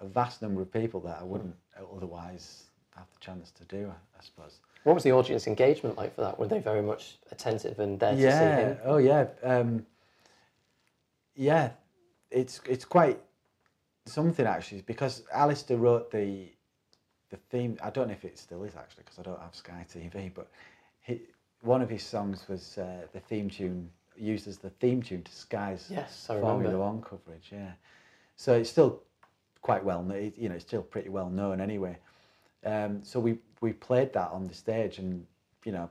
a vast number of people that I wouldn't otherwise have the chance to do I, I suppose What was the audience engagement like for that? Were they very much attentive and there to see yeah him? oh yeah um, yeah it's it's quite something actually because Alistair wrote the the theme I don't know if it still is actually because I don't have Sky TV but he, one of his songs was uh, the theme tune used as the theme tune to Sky's Yes, Formula. One coverage yeah so it's still quite well known you know it's still pretty well known anyway um, so we we played that on the stage and you know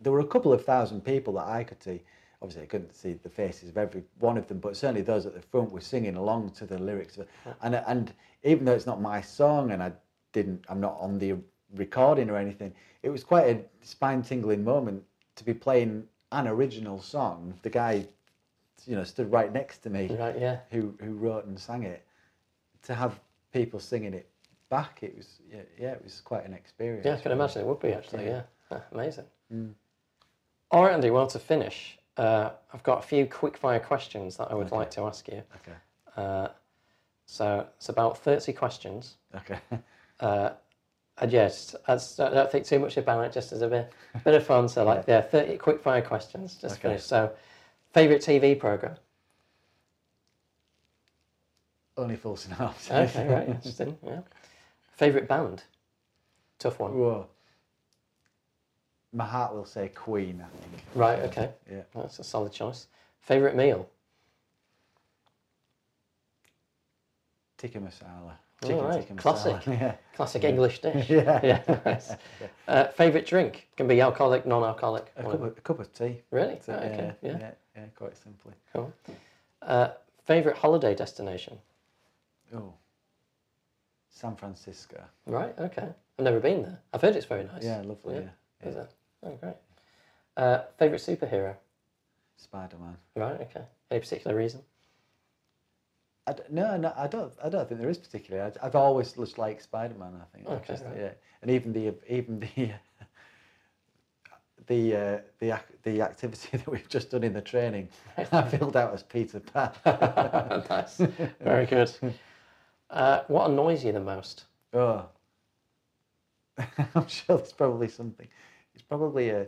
there were a couple of thousand people that I could see. Obviously, I couldn't see the faces of every one of them, but certainly those at the front were singing along to the lyrics. And and even though it's not my song, and I didn't, I'm not on the recording or anything, it was quite a spine tingling moment to be playing an original song. The guy, you know, stood right next to me, Right, yeah. who who wrote and sang it. To have people singing it back, it was yeah, yeah it was quite an experience. Yeah, I can imagine it would be actually. Yeah, Yeah. Ah, amazing. Mm. All right, Andy. Well, to finish, uh, I've got a few quick-fire questions that I would Okay. like to ask you. Okay. Uh, so it's about thirty questions. Okay. *laughs* Uh, and yes, I don't think too much about it, just as a bit, bit of fun. So, like, *laughs* yeah, thirty quick-fire questions. Just Okay. finish. So, favorite TV program? Only Fools and Horses. *laughs* Okay, right, interesting. Yeah. Favorite band? Tough one. Whoa. My heart will say Queen. I think. Right, okay. Yeah. That's a solid choice. Favourite meal? Tikka masala. Chicken right, tikka masala. classic. *laughs* Yeah. Classic English dish. *laughs* Yeah. Yeah, nice. *laughs* Uh, favourite drink? Can be alcoholic, non-alcoholic. A cup, of, a cup of tea. Really? So, Right, okay. yeah, Yeah. yeah, yeah, quite simply. Cool. Uh, favourite holiday destination? Oh, San Francisco. Right. Okay. I've never been there. I've heard it's very nice. Yeah, lovely. Yeah, Is it? Oh, great. Uh, favourite superhero? Spider Man. Right. Okay. Any particular reason? I d- no, no, I don't. I don't think there is particularly. I, I've always just liked Spider Man. I think. Okay, Just, right. Yeah, and even the even the *laughs* the uh, the ac- the activity *laughs* that we've just done in the training, I filled out as Peter Pan. *laughs* nice. Very good. Uh, what annoys you the most? oh, I'm sure there's probably something. It's probably a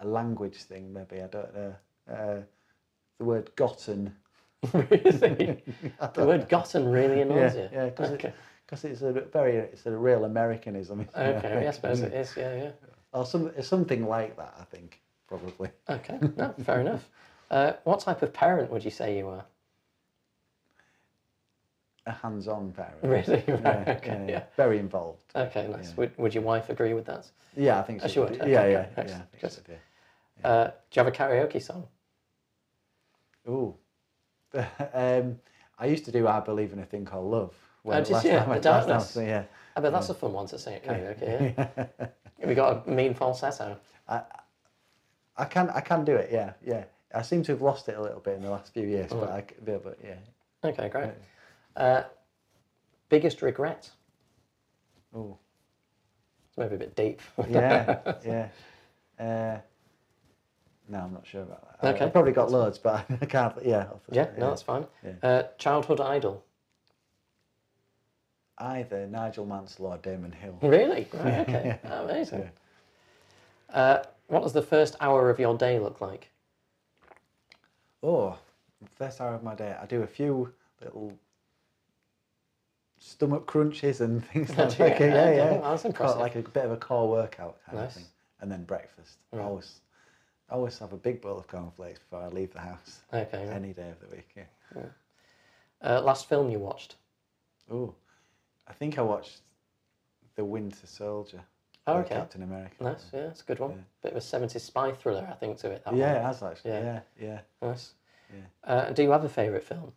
a, language thing. Maybe I don't know. Uh, the word "gotten." *laughs* really? The word gotten really annoys yeah, you? yeah, because Okay. it's a very it's a real Americanism. isn't it? Okay, I suppose it is. Yeah, yeah. Or some something like that. I think probably. Okay, no, fair enough. Uh, what type of parent would you say you are? A hands-on parent. *laughs* Really? Right, Yeah, okay, yeah, yeah. Very involved. Okay, nice. Yeah. Would, would your wife agree with that? Yeah, I think Oh, she would. Yeah, Okay, yeah, yeah. I Good. yeah. Uh, do you have a karaoke song? Ooh. *laughs* um, I used to do I Believe in a Thing Called Love. Oh, did last you? time I- The time I Darkness? was- yeah. I bet that's a fun one to sing at karaoke. Yeah. *laughs* Have you got a mean falsetto? I can I can do it, yeah, yeah. I seem to have lost it a little bit in the last few years, but I yeah, but yeah. Okay, great. Uh, biggest regret? Oh, It's maybe a bit deep. *laughs* yeah, yeah. Uh, no, I'm not sure about that. Okay. I've probably got loads, but *laughs* I can't. Yeah. off the yeah, no, that's fine. Yeah. Uh, childhood idol? Either Nigel Mansell or Damon Hill. Really? Right, okay. Amazing. Uh, what does the first hour of your day look like? Oh, first hour of my day, I do a few little stomach crunches and things *laughs* like that. Yeah, Okay, yeah. well, that's Got impressive. Like a bit of a core workout kind Nice. of thing, and then breakfast. I Right. always, I always have a big bowl of cornflakes before I leave the house. Okay. yeah. Any day of the week. Yeah. Uh, last film you watched? Oh, I think I watched The Winter Soldier. Oh, okay. Captain America. Nice, yeah, it's a good one. Yeah. Bit of a 70s spy thriller, I think, to it. That Yeah, it one. has actually. Yeah. Yeah, yeah. Nice. Yeah. Uh, do you have a favourite film?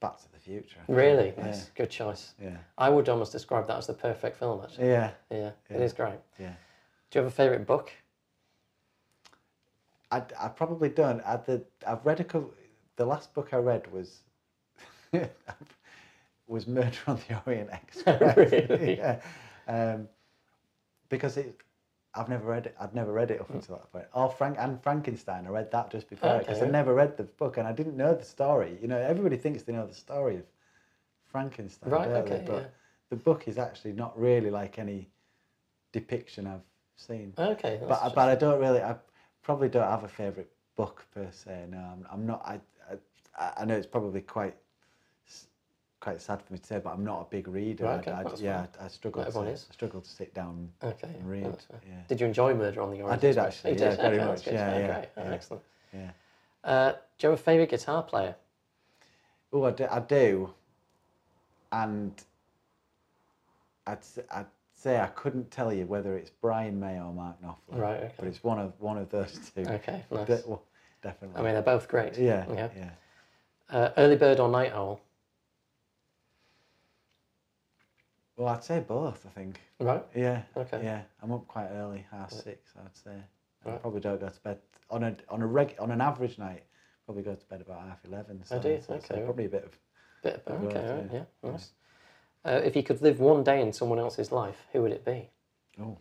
Back to the Future. Really? Yeah. Nice. Good choice. Yeah. I would almost describe that as the perfect film, actually. Yeah. Yeah, it Yeah. is great. Yeah. Do you have a favourite book? I, I probably don't. I, the, I've read a couple. The last book I read was *laughs* was Murder on the Orient Express. *laughs* Really? *laughs* yeah. Um, because it, I've never read it. I'd never read it up until that point. Oh, Frank and Frankenstein. I read that just before because Okay. I never read the book and I didn't know the story. You know, everybody thinks they know the story of Frankenstein, Right, don't they? okay, But yeah. the book is actually not really like any depiction I've seen Okay. but but I don't really. I probably don't have a favourite book per se. No, I'm, I'm not. I, I I know it's probably quite quite sad for me to say, but I'm not a big reader. Right, I- okay, I, that's yeah, I, I struggle. Not To, everyone is. I struggle to sit down. Okay. and read, yeah. Did you enjoy Murder on the Orient I did actually, You yeah, did? very Okay, much, yeah, yeah, Great. Oh, yeah. Excellent. Yeah. Uh, do you have a favourite guitar player? Oh, I do, I do, and I'd I'd say I couldn't tell you whether it's Brian May or Mark Knopfler. Right, okay. But it's one of one of those two. Okay, *laughs* nice. De- well, definitely. I mean, they're both great. yeah, Yeah. yeah. Uh, early bird or night owl? Well, I'd say both. I think. Right. Yeah. Okay. Yeah, I'm up quite early, half six, I'd say. I Right. probably don't go to bed on a on a reg on an average night. Probably go to bed about half eleven. So, Oh, do so- so Okay. probably a bit of. Bit of. Both, Okay. right, yeah. Yeah. Nice. Uh, if you could live one day in someone else's life, who would it be? Oh.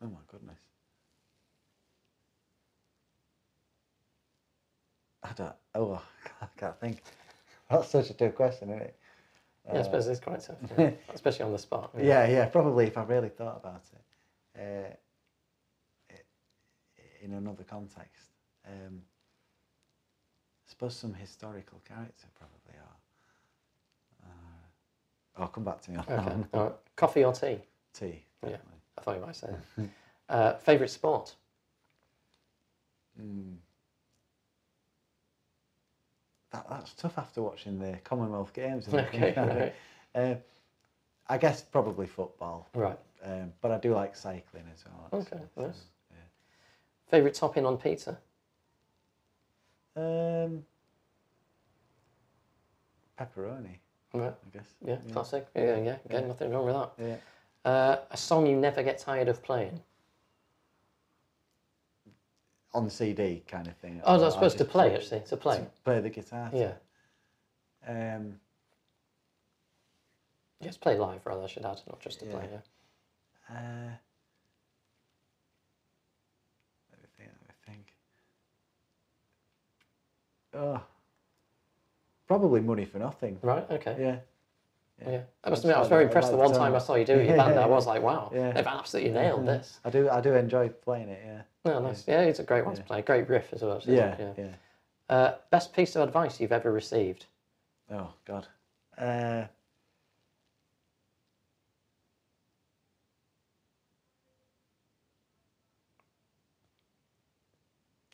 Oh my goodness. I don't. Oh, *laughs* I can't think. That's such a tough question, isn't it? Yeah, I suppose it's quite tough, yeah. *laughs* especially on the spot. Uh, Yeah, yeah, probably if I really thought about it, uh, i- in another context. Um, I suppose some historical character probably, or uh, I'll come back to me on that one. Right. Coffee or tea? Tea. Yeah. I thought you might say that. *laughs* uh, favorite sport? Mm. That, that's tough after watching the Commonwealth Games. Okay, *laughs* right. uh, I guess probably football, Right. um, but I do like cycling as well. Okay, nice. so, Favorite topping on pizza? Um, pepperoni, Right. I guess. Yeah, classic. Yeah, yeah. Again, Yeah. nothing wrong with that. Yeah. Uh, a song you never get tired of playing? On CD kind of thing. Oh, or that's supposed to play, actually, to play. Play the guitar. Yeah. Um, Yes, play live rather, I should add, not just to Yeah. play, yeah. Uh, let me think. Let me think. Oh, probably money for nothing. Right, okay. Yeah. Yeah. I must admit, I was I'd very impressed I'd the one to time I saw you do it, your band. *laughs* I was like, wow, Yeah. they've absolutely nailed this. I do. I do enjoy playing it. Yeah. Oh, nice. Yeah, it's a great one to Yeah. play. Great riff as well. isn't Yeah. Yeah. Uh, best piece of advice you've ever received? Oh God. Uh,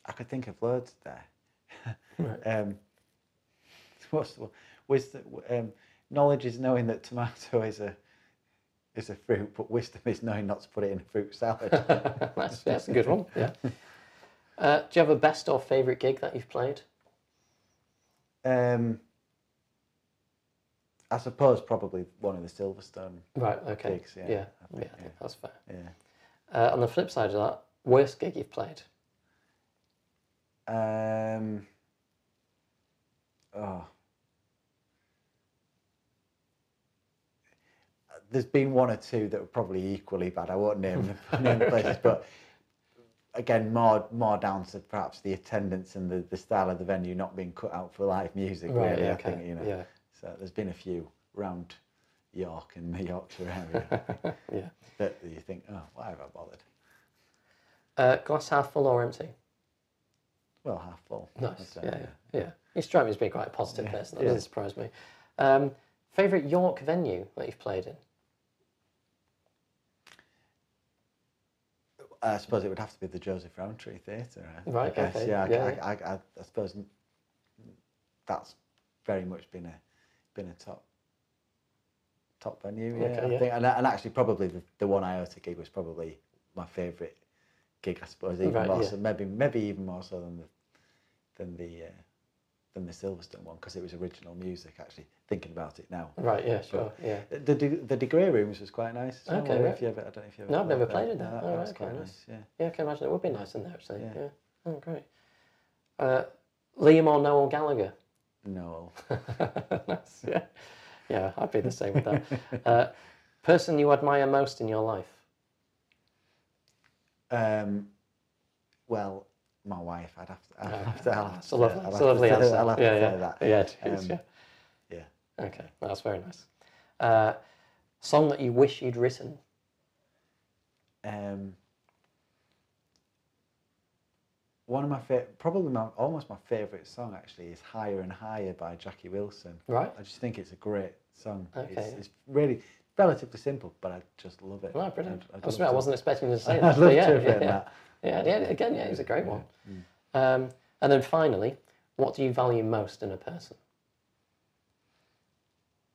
I could think of loads there. *laughs* Right. um, *laughs* what's the one? Wisdom, um, knowledge is knowing that tomato is a is a fruit, but wisdom is knowing not to put it in a fruit salad. *laughs* that's, that's a good one. Yeah. *laughs* Uh, do you have a best or favourite gig that you've played? um, I suppose probably one of the Silverstone. Right. Okay. Gigs, yeah, Yeah. I think, yeah, I yeah. that's fair. Yeah. Uh, on the flip side of that, worst gig you've played? Um, oh. There's been one or two that were probably equally bad. I won't name the, *laughs* *laughs* name the places, but again, more more down to perhaps the attendance and the, the style of the venue not being cut out for live music. Right. really, yeah, I think you know. Yeah. So there's been a few round York and the Yorkshire area *laughs* Yeah. that you think, oh, why have I bothered? Uh, glass half full or empty? Well, half full. Nice. Say, Yeah, yeah, yeah. You strike me as being quite a positive Yeah, person. That yeah. doesn't surprise me. Um, favorite York venue that you've played in? I suppose it would have to be the Joseph Rowntree Theatre. I- Right, I guess. okay, Yeah, I, yeah, I, I, I, I suppose that's very much been a been a top top venue. Yeah, Okay, I yeah. think, and, and actually probably the, the one IOTA gig was probably my favourite gig. I suppose even Right, more yeah. so, maybe maybe even more so than the than the uh, than the Silverstone one because it was original music. Actually, thinking about it now. Right. Yeah. Sure. Yeah. The the, De Grey Rooms was quite nice. well. Okay, I don't know right. if you ever, I don't know if you ever No, I've never there. played in that. that, Oh, was right, quite nice. nice. Yeah. Yeah. I can imagine it would be nice in there actually. Yeah. Yeah. Oh, great. Uh, Liam or Noel Gallagher? No. *laughs* nice. Yeah. Yeah. I'd be the same with that. Uh, person you admire most in your life? Um, well, my wife. I'd have to. I'd Okay. have to. I'll have to a lovely, have a lovely answer. I'll have to yeah, say that. Yeah, it is, Um, yeah. Yeah. Okay, that's very nice. Uh, song that you wish you'd written? Um, one of my favorite, probably my almost my favorite song actually is "Higher and Higher" by Jackie Wilson. Right. I just think it's a great song. Okay. It's, it's really relatively simple, but I just love it. Right, brilliant. I, must I wasn't expecting you to say *laughs* I'd love yeah, to have yeah, yeah. that. Yeah, yeah, again, yeah, he's a great one. Mm. Um, and then finally, what do you value most in a person?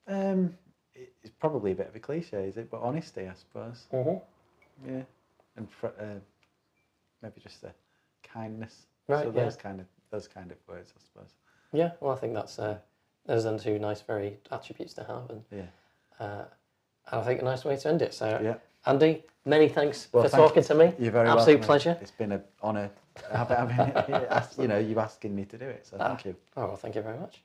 Um, it's probably a bit of a cliche, is it? But honesty, I suppose. Mm-hmm. Yeah, and fr- uh, maybe just a kindness. Right, So yeah. those kind of those kind of words, I suppose. Yeah, well, I think that's uh, those are two nice, very attributes to have, and Yeah. uh, and I think a nice way to end it. So, Yeah. Andy, many thanks Well, for thank talking to me. You're very Absolute welcome. pleasure. It's been an honour having, having ask- you *laughs* know you asking me to do it. So Ah. thank you. Oh well, thank you very much.